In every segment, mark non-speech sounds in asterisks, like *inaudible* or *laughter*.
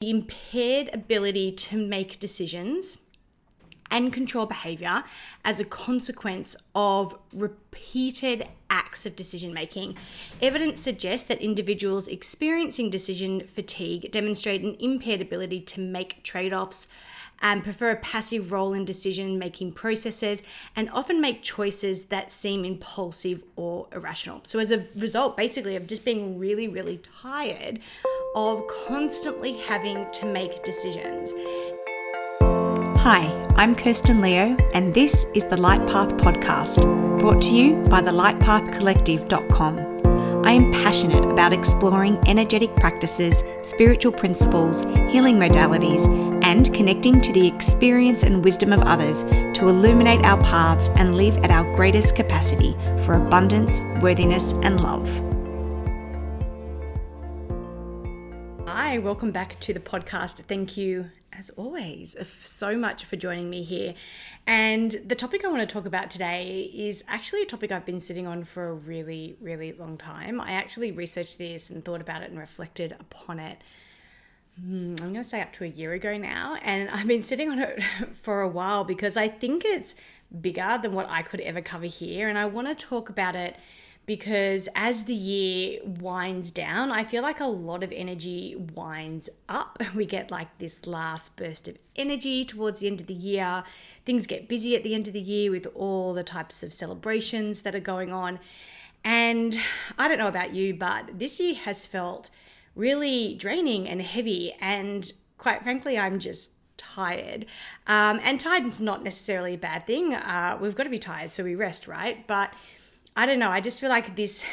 the impaired ability to make decisions and control behavior as a consequence of repeated acts of decision making. Evidence suggests that individuals experiencing decision fatigue demonstrate an impaired ability to make trade offs. And prefer a passive role in decision making processes and often make choices that seem impulsive or irrational. So, as a result, basically, of just being really, really tired of constantly having to make decisions. Hi, I'm Kirsten Leo, and this is the Light Path Podcast, brought to you by the lightpathcollective.com. I am passionate about exploring energetic practices, spiritual principles, healing modalities, and connecting to the experience and wisdom of others to illuminate our paths and live at our greatest capacity for abundance, worthiness, and love. Hi, welcome back to the podcast. Thank you as always, so much for joining me here. And the topic I want to talk about today is actually a topic I've been sitting on for a really, really long time. I actually researched this and thought about it and reflected upon it. Hmm, I'm going to say up to a year ago now. And I've been sitting on it *laughs* for a while because I think it's bigger than what I could ever cover here. And I want to talk about it because as the year winds down, I feel like a lot of energy winds up. *laughs* We get like this last burst of energy towards the end of the year. Things get busy at the end of the year with all the types of celebrations that are going on. And *sighs* I don't know about you, but this year has felt really draining and heavy. And quite frankly, I'm just tired. Um, and tired is not necessarily a bad thing. Uh, we've got to be tired so we rest, right? But I don't know. I just feel like this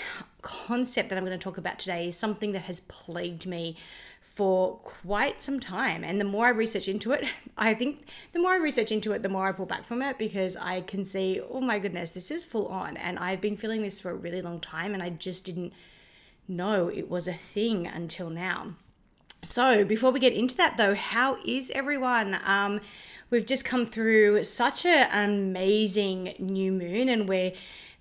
concept that I'm going to talk about today is something that has plagued me for quite some time. And the more I research into it, *laughs* I think the more I research into it, the more I pull back from it because I can see, oh my goodness, this is full on. And I've been feeling this for a really long time and I just didn't know it was a thing until now. So, before we get into that though, how is everyone? Um, we've just come through such an amazing new moon and we're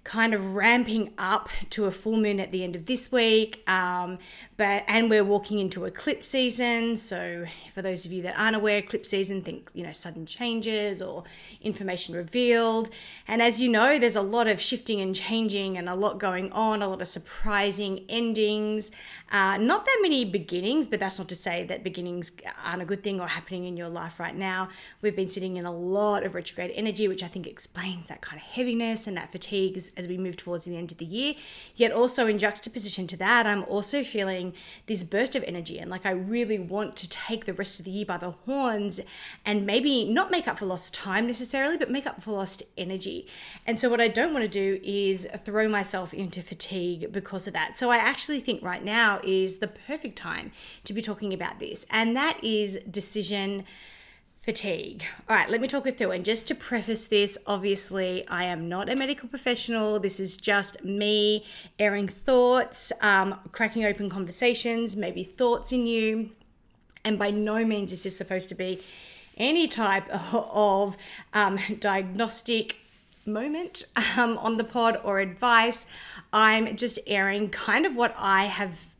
kind of ramping up to a full moon at the end of this week. Um, but and we're walking into eclipse season. So for those of you that aren't aware, eclipse season, think you know sudden changes or information revealed. And as you know, there's a lot of shifting and changing and a lot going on, a lot of surprising endings. Uh, not that many beginnings, but that's not to say that beginnings aren't a good thing or happening in your life right now. We've been sitting in a lot of retrograde energy, which I think explains that kind of heaviness and that fatigue as we move towards the end of the year. Yet also in juxtaposition to that, I'm also feeling this burst of energy and like I really want to take the rest of the year by the horns and maybe not make up for lost time necessarily, but make up for lost energy. And so what I don't want to do is throw myself into fatigue because of that. So I actually think right now is the perfect time to be talking about this, and that is decision fatigue. All right, let me talk it through. And just to preface this, obviously, I am not a medical professional. This is just me airing thoughts, um, cracking open conversations, maybe thoughts in you. And by no means is this supposed to be any type *laughs* of um, diagnostic moment um, on the pod or advice. I'm just airing kind of what I have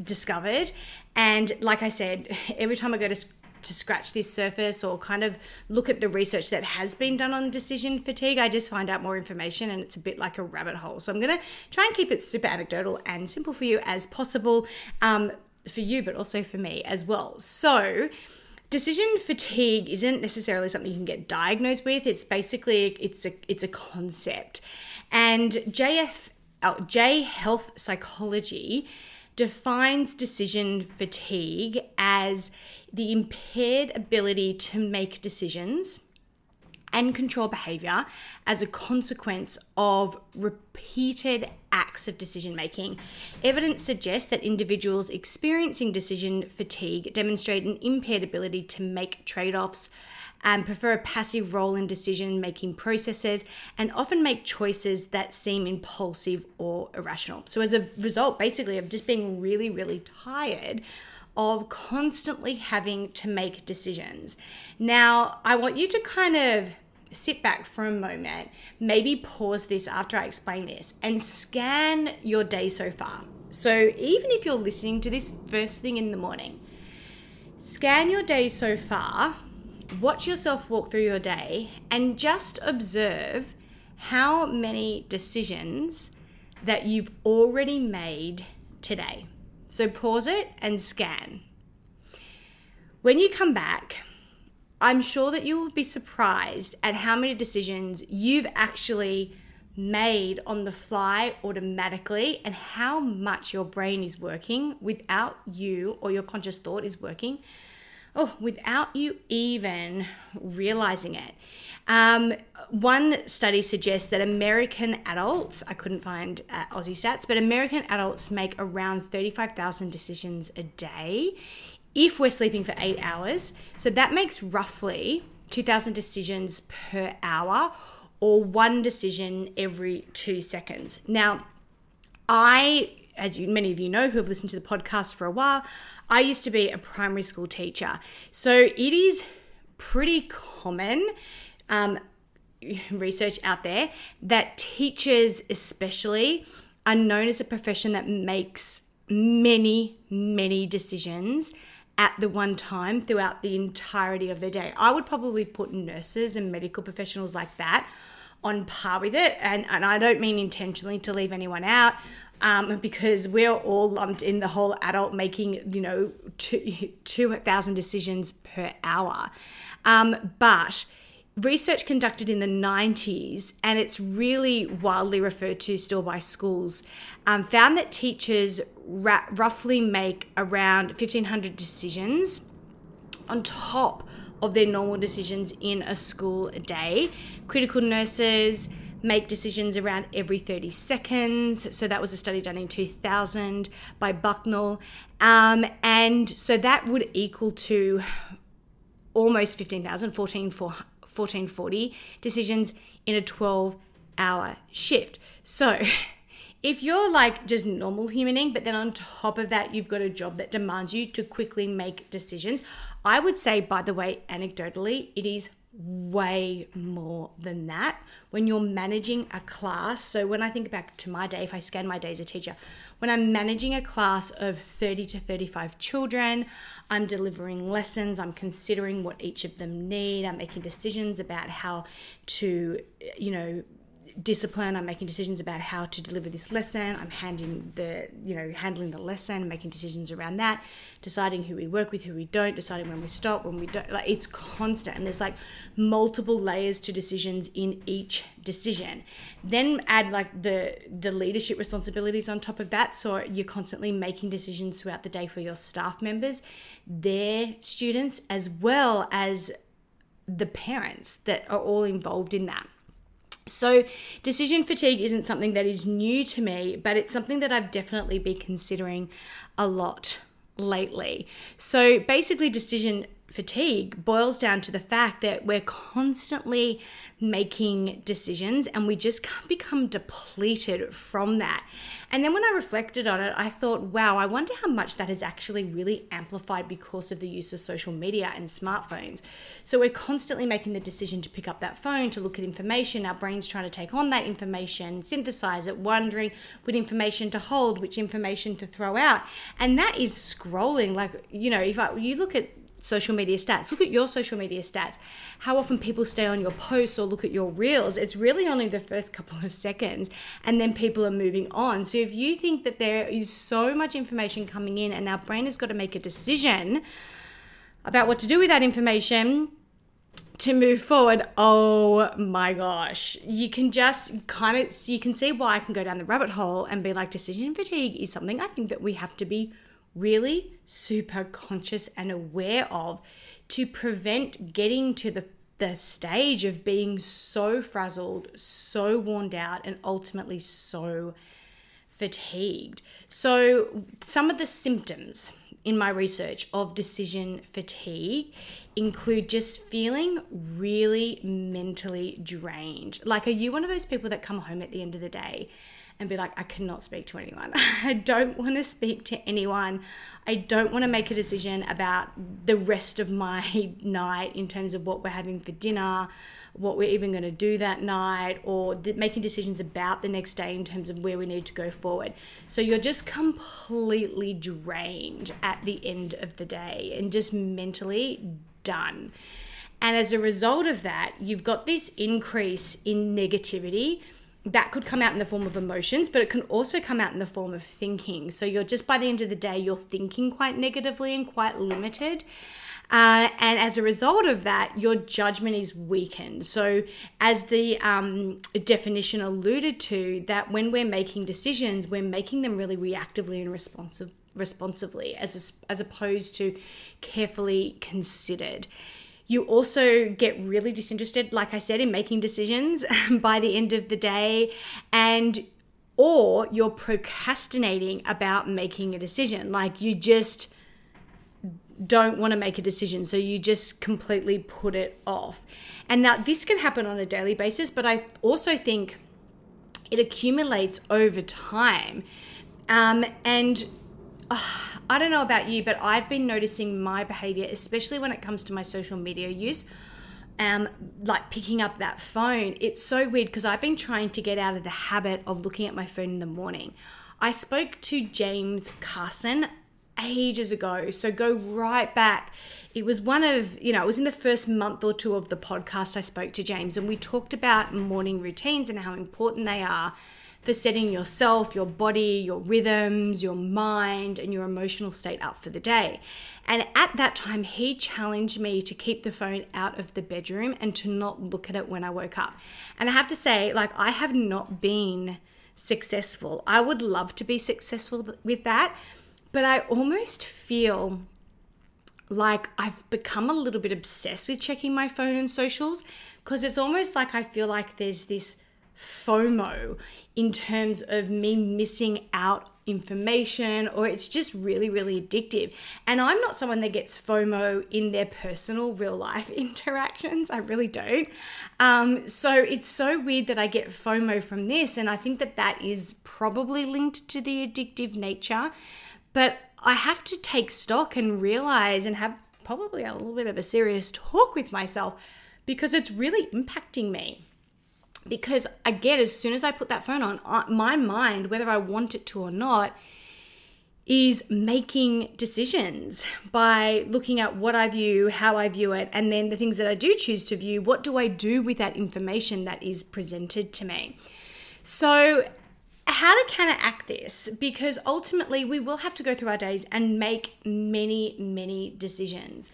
discovered. And like I said, every time I go to to scratch this surface or kind of look at the research that has been done on decision fatigue, I just find out more information and it's a bit like a rabbit hole. So I'm going to try and keep it super anecdotal and simple for you as possible um, for you, but also for me as well. So, decision fatigue isn't necessarily something you can get diagnosed with it's basically it's a it's a concept and jf j health psychology defines decision fatigue as the impaired ability to make decisions and control behavior as a consequence of repeated acts of decision making. Evidence suggests that individuals experiencing decision fatigue demonstrate an impaired ability to make trade offs and prefer a passive role in decision making processes and often make choices that seem impulsive or irrational. So, as a result, basically, of just being really, really tired of constantly having to make decisions. Now, I want you to kind of sit back for a moment, maybe pause this after I explain this, and scan your day so far. So, even if you're listening to this first thing in the morning, Scan your day so far, watch yourself walk through your day, and just observe how many decisions that you've already made today. So pause it and scan. When you come back, I'm sure that you will be surprised at how many decisions you've actually made on the fly automatically and how much your brain is working without you or your conscious thought is working oh without you even realizing it um, one study suggests that american adults i couldn't find uh, aussie stats but american adults make around 35000 decisions a day if we're sleeping for eight hours so that makes roughly 2000 decisions per hour or one decision every two seconds. Now, I, as you, many of you know who have listened to the podcast for a while, I used to be a primary school teacher. So it is pretty common. Um, research out there that teachers, especially, are known as a profession that makes many, many decisions at the one time throughout the entirety of the day. I would probably put nurses and medical professionals like that on par with it. And, and I don't mean intentionally to leave anyone out. Um, because we're all lumped in the whole adult making, you know, 2,000 decisions per hour. Um, but research conducted in the 90s, and it's really widely referred to still by schools, um, found that teachers ra- roughly make around 1,500 decisions on top of their normal decisions in a school day. Critical nurses make decisions around every 30 seconds. So that was a study done in 2000 by Bucknall. Um, and so that would equal to almost 15,000, 14, 1440 decisions in a 12 hour shift. So *laughs* if you're like just normal humaning, but then on top of that, you've got a job that demands you to quickly make decisions, I would say, by the way, anecdotally, it is way more than that when you're managing a class. So, when I think back to my day, if I scan my day as a teacher, when I'm managing a class of 30 to 35 children, I'm delivering lessons, I'm considering what each of them need, I'm making decisions about how to, you know, discipline i'm making decisions about how to deliver this lesson i'm handling the you know handling the lesson making decisions around that deciding who we work with who we don't deciding when we stop when we don't like it's constant and there's like multiple layers to decisions in each decision. Then add like the the leadership responsibilities on top of that so you're constantly making decisions throughout the day for your staff members their students as well as the parents that are all involved in that so, decision fatigue isn't something that is new to me, but it's something that I've definitely been considering a lot lately. So, basically, decision fatigue boils down to the fact that we're constantly making decisions and we just can't become depleted from that. And then when I reflected on it, I thought, wow, I wonder how much that has actually really amplified because of the use of social media and smartphones. So we're constantly making the decision to pick up that phone, to look at information. Our brain's trying to take on that information, synthesize it, wondering what information to hold, which information to throw out. And that is scrolling. Like, you know, if I, you look at social media stats. Look at your social media stats. How often people stay on your posts or look at your reels. It's really only the first couple of seconds and then people are moving on. So if you think that there is so much information coming in and our brain has got to make a decision about what to do with that information, to move forward, oh my gosh, you can just kind of you can see why I can go down the rabbit hole and be like decision fatigue is something I think that we have to be really super conscious and aware of to prevent getting to the the stage of being so frazzled, so worn out, and ultimately so fatigued. So, some of the symptoms in my research of decision fatigue include just feeling really mentally drained. Like, are you one of those people that come home at the end of the day and be like, I cannot speak to anyone. *laughs* I don't want to speak to anyone. I don't want to make a decision about the rest of my *laughs* night in terms of what we're having for dinner, what we're even going to do that night, or making decisions about the next day in terms of where we need to go forward. So you're just completely drained at the end of the day and just mentally done. And as a result of that, you've got this increase in negativity that could come out in the form of emotions, but it can also come out in the form of thinking. So you're just by the end of the day, you're thinking quite negatively and quite limited. Uh, and as a result of that, your judgment is weakened. So, as the um, definition alluded to, that when we're making decisions, we're making them really reactively and responsive, responsively, as as opposed to carefully considered. You also get really disinterested, like I said, in making decisions *laughs* by the end of the day, and or you're procrastinating about making a decision. Like you just don't want to make a decision, so you just completely put it off. And now this can happen on a daily basis, but I also think it accumulates over time. Um, and *sighs* I don't know about you, but I've been noticing my behavior, especially when it comes to my social media use. Um, like picking up that phone, it's so weird because I've been trying to get out of the habit of looking at my phone in the morning. I spoke to James Carson ages ago, so go right back. It was one of, you know, it was in the first month or two of the podcast I spoke to James, and we talked about morning routines and how important they are for setting yourself, your body, your rhythms, your mind, and your emotional state up for the day. And at that time, he challenged me to keep the phone out of the bedroom and to not look at it when I woke up. And I have to say, like, I have not been successful. I would love to be successful with that, but I almost feel like I've become a little bit obsessed with checking my phone and socials because it's almost like I feel like there's this FOMO in terms of me missing out information or it's just really really addictive. And i'm not someone that gets fomo in their personal real life *laughs* interactions. I really don't. Um, so it's so weird that i get fomo from this and i think that that is probably linked to the addictive nature. But i have to take stock and realize and have probably a little bit of a serious talk with myself because it's really impacting me because again as soon as i put that phone on my mind whether i want it to or not is making decisions by looking at what I view, how I view it, and then the things that I do choose to view, what do I do with that information that is presented to me? So, how to counteract this? Because ultimately, we will have to go through our days and make many, many decisions.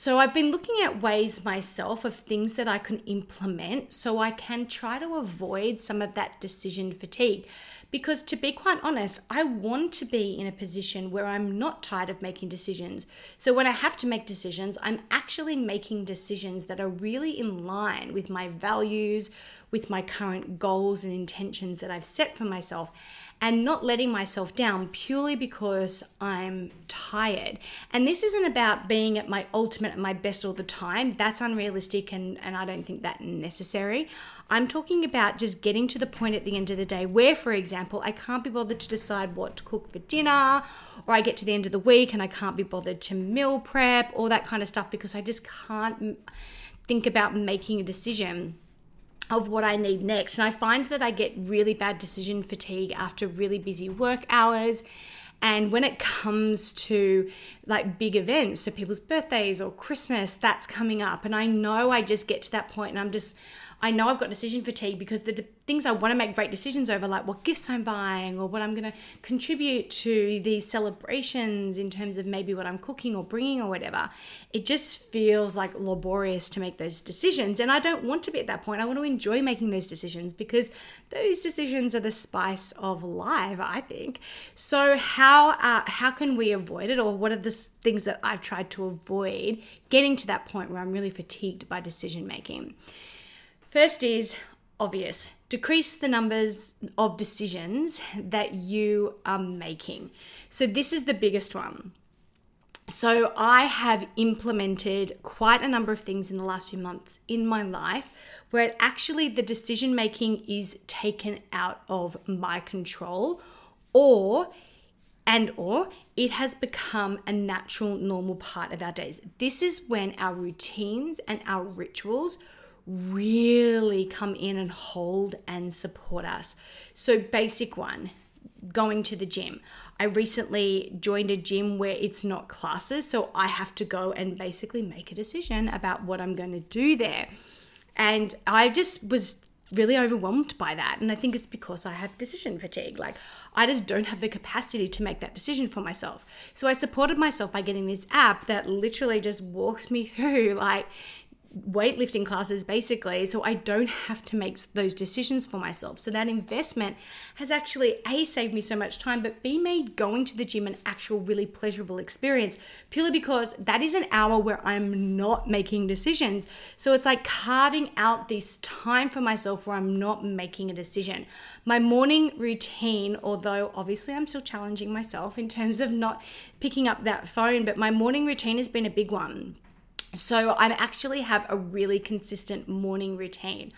So I've been looking at ways myself of things that I can implement so I can try to avoid some of that decision fatigue. Because to be quite honest, I want to be in a position where I'm not tired of making decisions. So when I have to make decisions, I'm actually making decisions that are really in line with my values, with my current goals and intentions that I've set for myself and not letting myself down purely because I'm tired. And this isn't about being at my ultimate and my best all the time. That's unrealistic and, and I don't think that necessary. I'm talking about just getting to the point at the end of the day where, for example, I can't be bothered to decide what to cook for dinner, or I get to the end of the week and I can't be bothered to meal prep, all that kind of stuff because I just can't think about making a decision of what I need next. And I find that I get really bad decision fatigue after really busy work hours. And when it comes to like big events, so people's birthdays or Christmas, that's coming up. And I know I just get to that point and I'm just, I know I've got decision fatigue because the things I want to make great decisions over, like what gifts I'm buying or what I'm going to contribute to these celebrations in terms of maybe what I'm cooking or bringing or whatever, it just feels like laborious to make those decisions. And I don't want to be at that point. I want to enjoy making those decisions because those decisions are the spice of life, I think. So how uh, how can we avoid it, or what are the things that I've tried to avoid getting to that point where I'm really fatigued by decision making? First is obvious decrease the numbers of decisions that you are making. So, this is the biggest one. So, I have implemented quite a number of things in the last few months in my life where actually the decision making is taken out of my control or and or it has become a natural normal part of our days. This is when our routines and our rituals really come in and hold and support us. So basic one, going to the gym. I recently joined a gym where it's not classes, so I have to go and basically make a decision about what I'm going to do there. And I just was really overwhelmed by that. And I think it's because I have decision fatigue. Like, I just don't have the capacity to make that decision for myself. So I supported myself by getting this app that literally just walks me *laughs* through, like, weightlifting classes basically so I don't have to make those decisions for myself. So that investment has actually A saved me so much time but B made going to the gym an actual really pleasurable experience purely because that is an hour where I'm not making decisions. So it's like carving out this time for myself where I'm not making a decision. My morning routine although obviously I'm still challenging myself in terms of not picking up that phone but my morning routine has been a big one so I actually have a really consistent morning routine.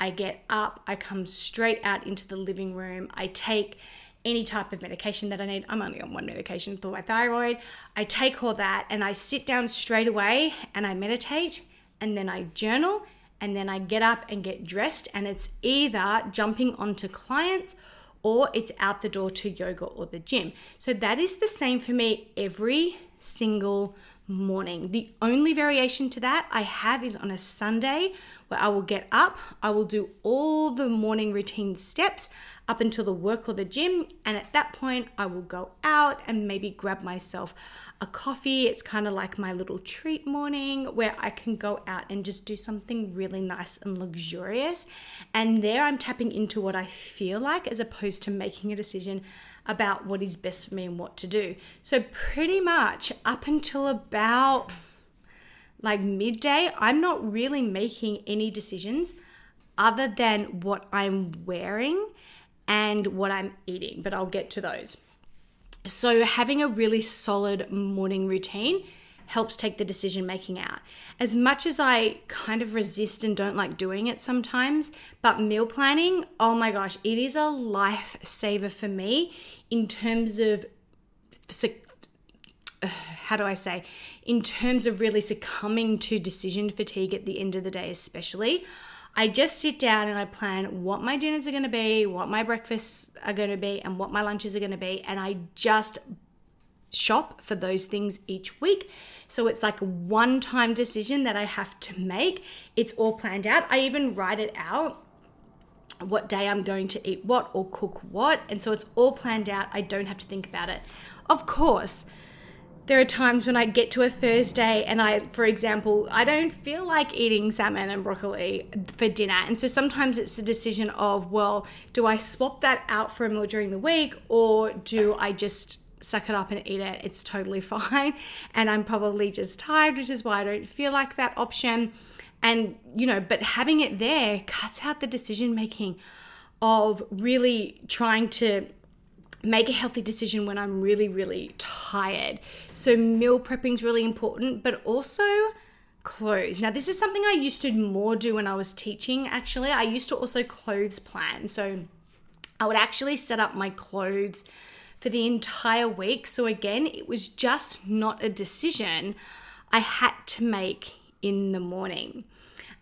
I get up, I come straight out into the living room, I take any type of medication that I need. I'm only on one medication for my thyroid. I take all that and I sit down straight away and I meditate and then I journal and then I get up and get dressed and it's either jumping onto clients or it's out the door to yoga or the gym. So that is the same for me every single morning. The only variation to that I have is on a Sunday where I will get up, I will do all the morning routine steps up until the work or the gym, and at that point, I will go out and maybe grab myself a coffee. It's kind of like my little treat morning where I can go out and just do something really nice and luxurious. And there I'm tapping into what I feel like as opposed to making a decision about what is best for me and what to do. So, pretty much up until about like midday, I'm not really making any decisions other than what I'm wearing and what I'm eating, but I'll get to those. So, having a really solid morning routine helps take the decision making out. As much as I kind of resist and don't like doing it sometimes, but meal planning, oh my gosh, it is a lifesaver for me in terms of *sighs* how do I say, in terms of really succumbing to decision fatigue at the end of the day, especially. I just sit down and I plan what my dinners are going to be, what my breakfasts are going to be, and what my lunches are going to be. And I just shop for those things each week. So it's like a one time decision that I have to make. It's all planned out. I even write it out what day I'm going to eat what or cook what. And so it's all planned out. I don't have to think about it. Of course, there are times when I get to a Thursday and I, for example, I don't feel like eating salmon and broccoli for dinner. And so sometimes it's a decision of, well, do I swap that out for a meal during the week or do I just suck it up and eat it. It's totally *laughs* fine. And I'm probably just tired, which is why I don't feel like that option. And, you know, but having it there cuts out the decision making of really trying to make a healthy decision when I'm really, really tired. So, meal prepping is really important, but also clothes. Now, this is something I used to more do when I was teaching, actually. I used to also clothes plan. So, I would actually set up my clothes for the entire week. So, again, it was just not a decision I had to make in the morning.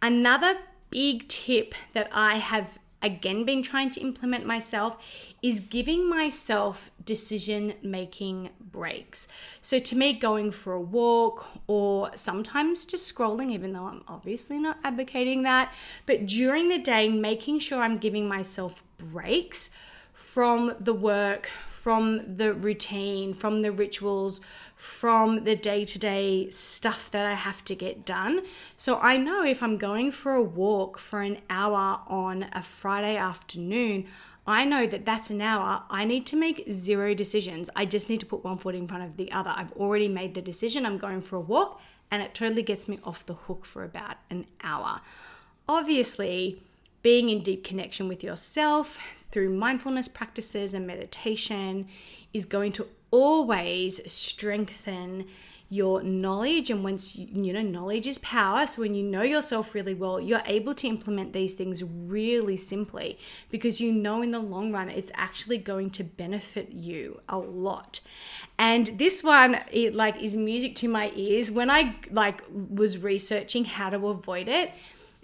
Another big tip that I have again been trying to implement myself is giving myself decision making breaks. So, to me, going for a walk or sometimes just scrolling, even though I'm obviously not advocating that, but during the day, making sure I'm giving myself breaks from the work, from the routine, from the rituals, from the day to day stuff that I have to get done. So I know if I'm going for a walk for an hour on a Friday afternoon, I know that that's an hour. I need to make zero decisions. I just need to put one foot in front of the other. I've already made the decision. I'm going for a walk, and it totally gets me off the hook for about an hour. Obviously, being in deep connection with yourself through mindfulness practices and meditation is going to always strengthen your knowledge. And once you, you know knowledge is power so when you know yourself really well you're able to implement these things really simply because you know in the long run it's actually going to benefit you a lot. And this one it like is music to my ears. When i like was researching how to avoid it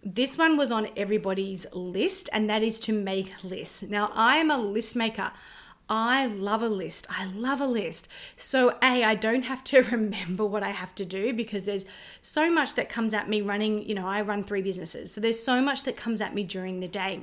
this one was on everybody's list and that is to make lists now i am a list maker I love a list. I love a list. So, A, I don't have to *laughs* remember what I have to do because there's so much that comes at me running. You know, I run three businesses. So, there's so much that comes at me during the day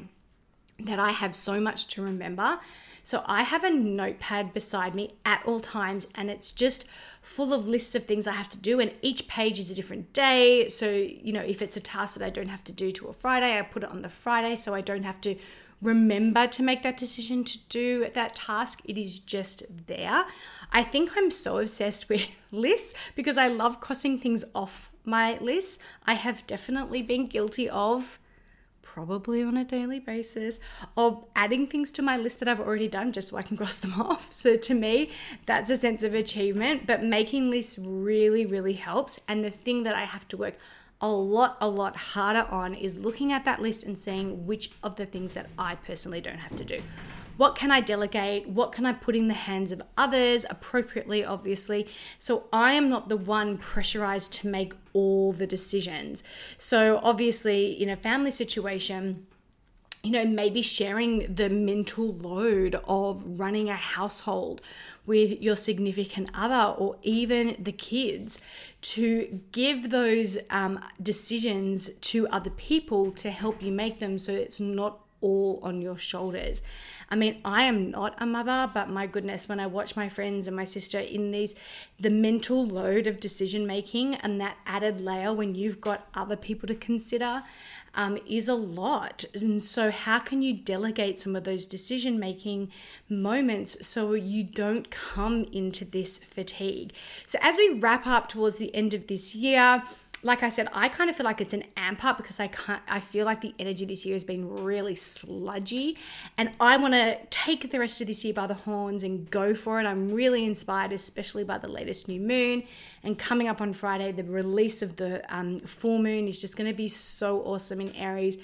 that I have so much to remember. So, I have a notepad beside me at all times and it's just full of lists of things I have to do. And each page is a different day. So, you know, if it's a task that I don't have to do to a Friday, I put it on the Friday so I don't have to remember to make that decision to do that task. It is just there. I think I'm so obsessed with *laughs* lists because I love crossing things off my list. I have definitely been guilty of probably on a daily basis of adding things to my list that I've already done just so I can cross them *laughs* off. So to me, that's a sense of achievement, but making lists really really helps and the thing that I have to work a lot, a lot harder on is looking at that list and seeing which of the things that I personally don't have to do. What can I delegate? What can I put in the hands of others appropriately, obviously? So I am not the one pressurized to make all the decisions. So, obviously, in a family situation, you know, maybe sharing the mental load of running a household with your significant other or even the kids to give those um, decisions to other people to help you make them so it's not all on your shoulders. I mean, I am not a mother, but my goodness, when I watch my friends and my sister in these, the mental load of decision making and that added layer when you've got other people to consider um, is a lot. And so, how can you delegate some of those decision making moments so you don't come into this fatigue? So, as we wrap up towards the end of this year, like I said, I kind of feel like it's an amp up because I can't. I feel like the energy this year has been really sludgy, and I want to take the rest of this year by the horns and go for it. I'm really inspired, especially by the latest new moon, and coming up on Friday, the release of the um, full moon is just going to be so awesome in Aries,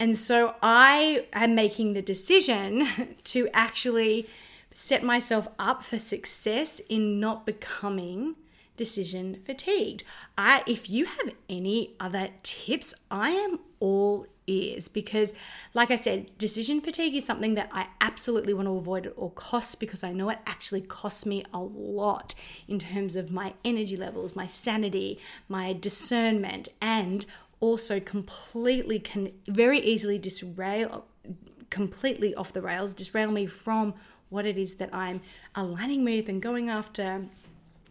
and so I am making the decision *laughs* to actually set myself up for success in not becoming decision fatigued. I if you have any other tips, I am all ears because like I said, decision fatigue is something that I absolutely want to avoid at all costs because I know it actually costs me a lot in terms of my energy levels, my sanity, my discernment and also completely can very easily disrail completely off the rails, disrail me from what it is that I'm aligning with and going after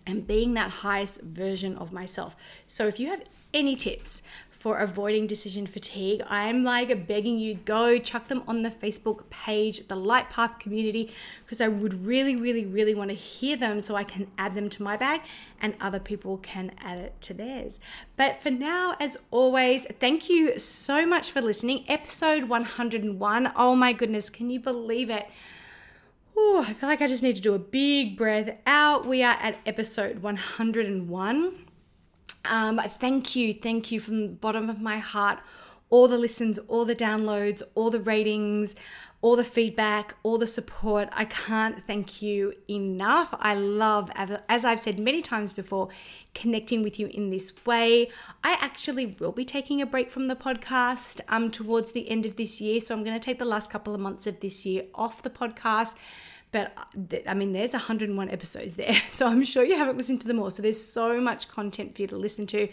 and being that highest version of myself. So if you have any tips for avoiding decision fatigue, I'm like begging you go chuck them on the Facebook page, the Light Path community, because I would really, really, really want to hear them so I can add them to my bag and other people can add it to theirs. But for now, as always, thank you so much for listening. Episode 101. Oh my goodness, can you believe it? Ooh, I feel like I just need to do a big breath out. We are at episode 101. Um, thank you, thank you from the bottom of my heart. All the listens, all the downloads, all the ratings, all the feedback, all the support. I can't thank you enough. I love, as I've said many times before, connecting with you in this way. I actually will be taking a break from the podcast um, towards the end of this year. So I'm going to take the last couple of months of this year off the podcast but uh, I mean, there's 101 episodes there. *laughs* So I'm sure you haven't listened to them all. So there's so much content for you to listen to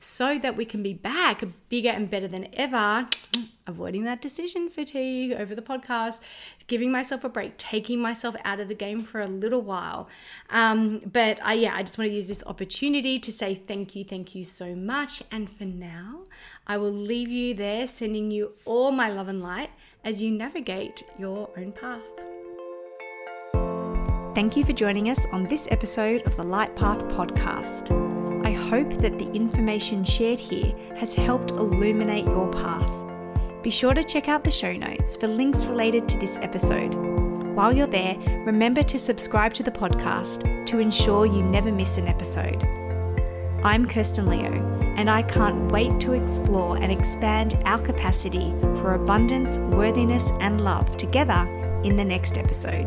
so that we can be back bigger and better than ever, *tsk* avoiding that decision fatigue over the podcast, giving myself a break, taking myself out of the game for a little while. Um, but I, yeah, I just want to use this opportunity to say thank you, thank you so much. And for now, I will leave you there, sending you all my love and light as you navigate your own path. Thank you for joining us on this episode of the Light Path podcast. I hope that the information shared here has helped illuminate your path. Be sure to check out the show notes for links related to this episode. While you're there, remember to subscribe to the podcast to ensure you never miss an episode. I'm Kirsten Leo, and I can't wait to explore and expand our capacity for abundance, worthiness, and love together in the next episode.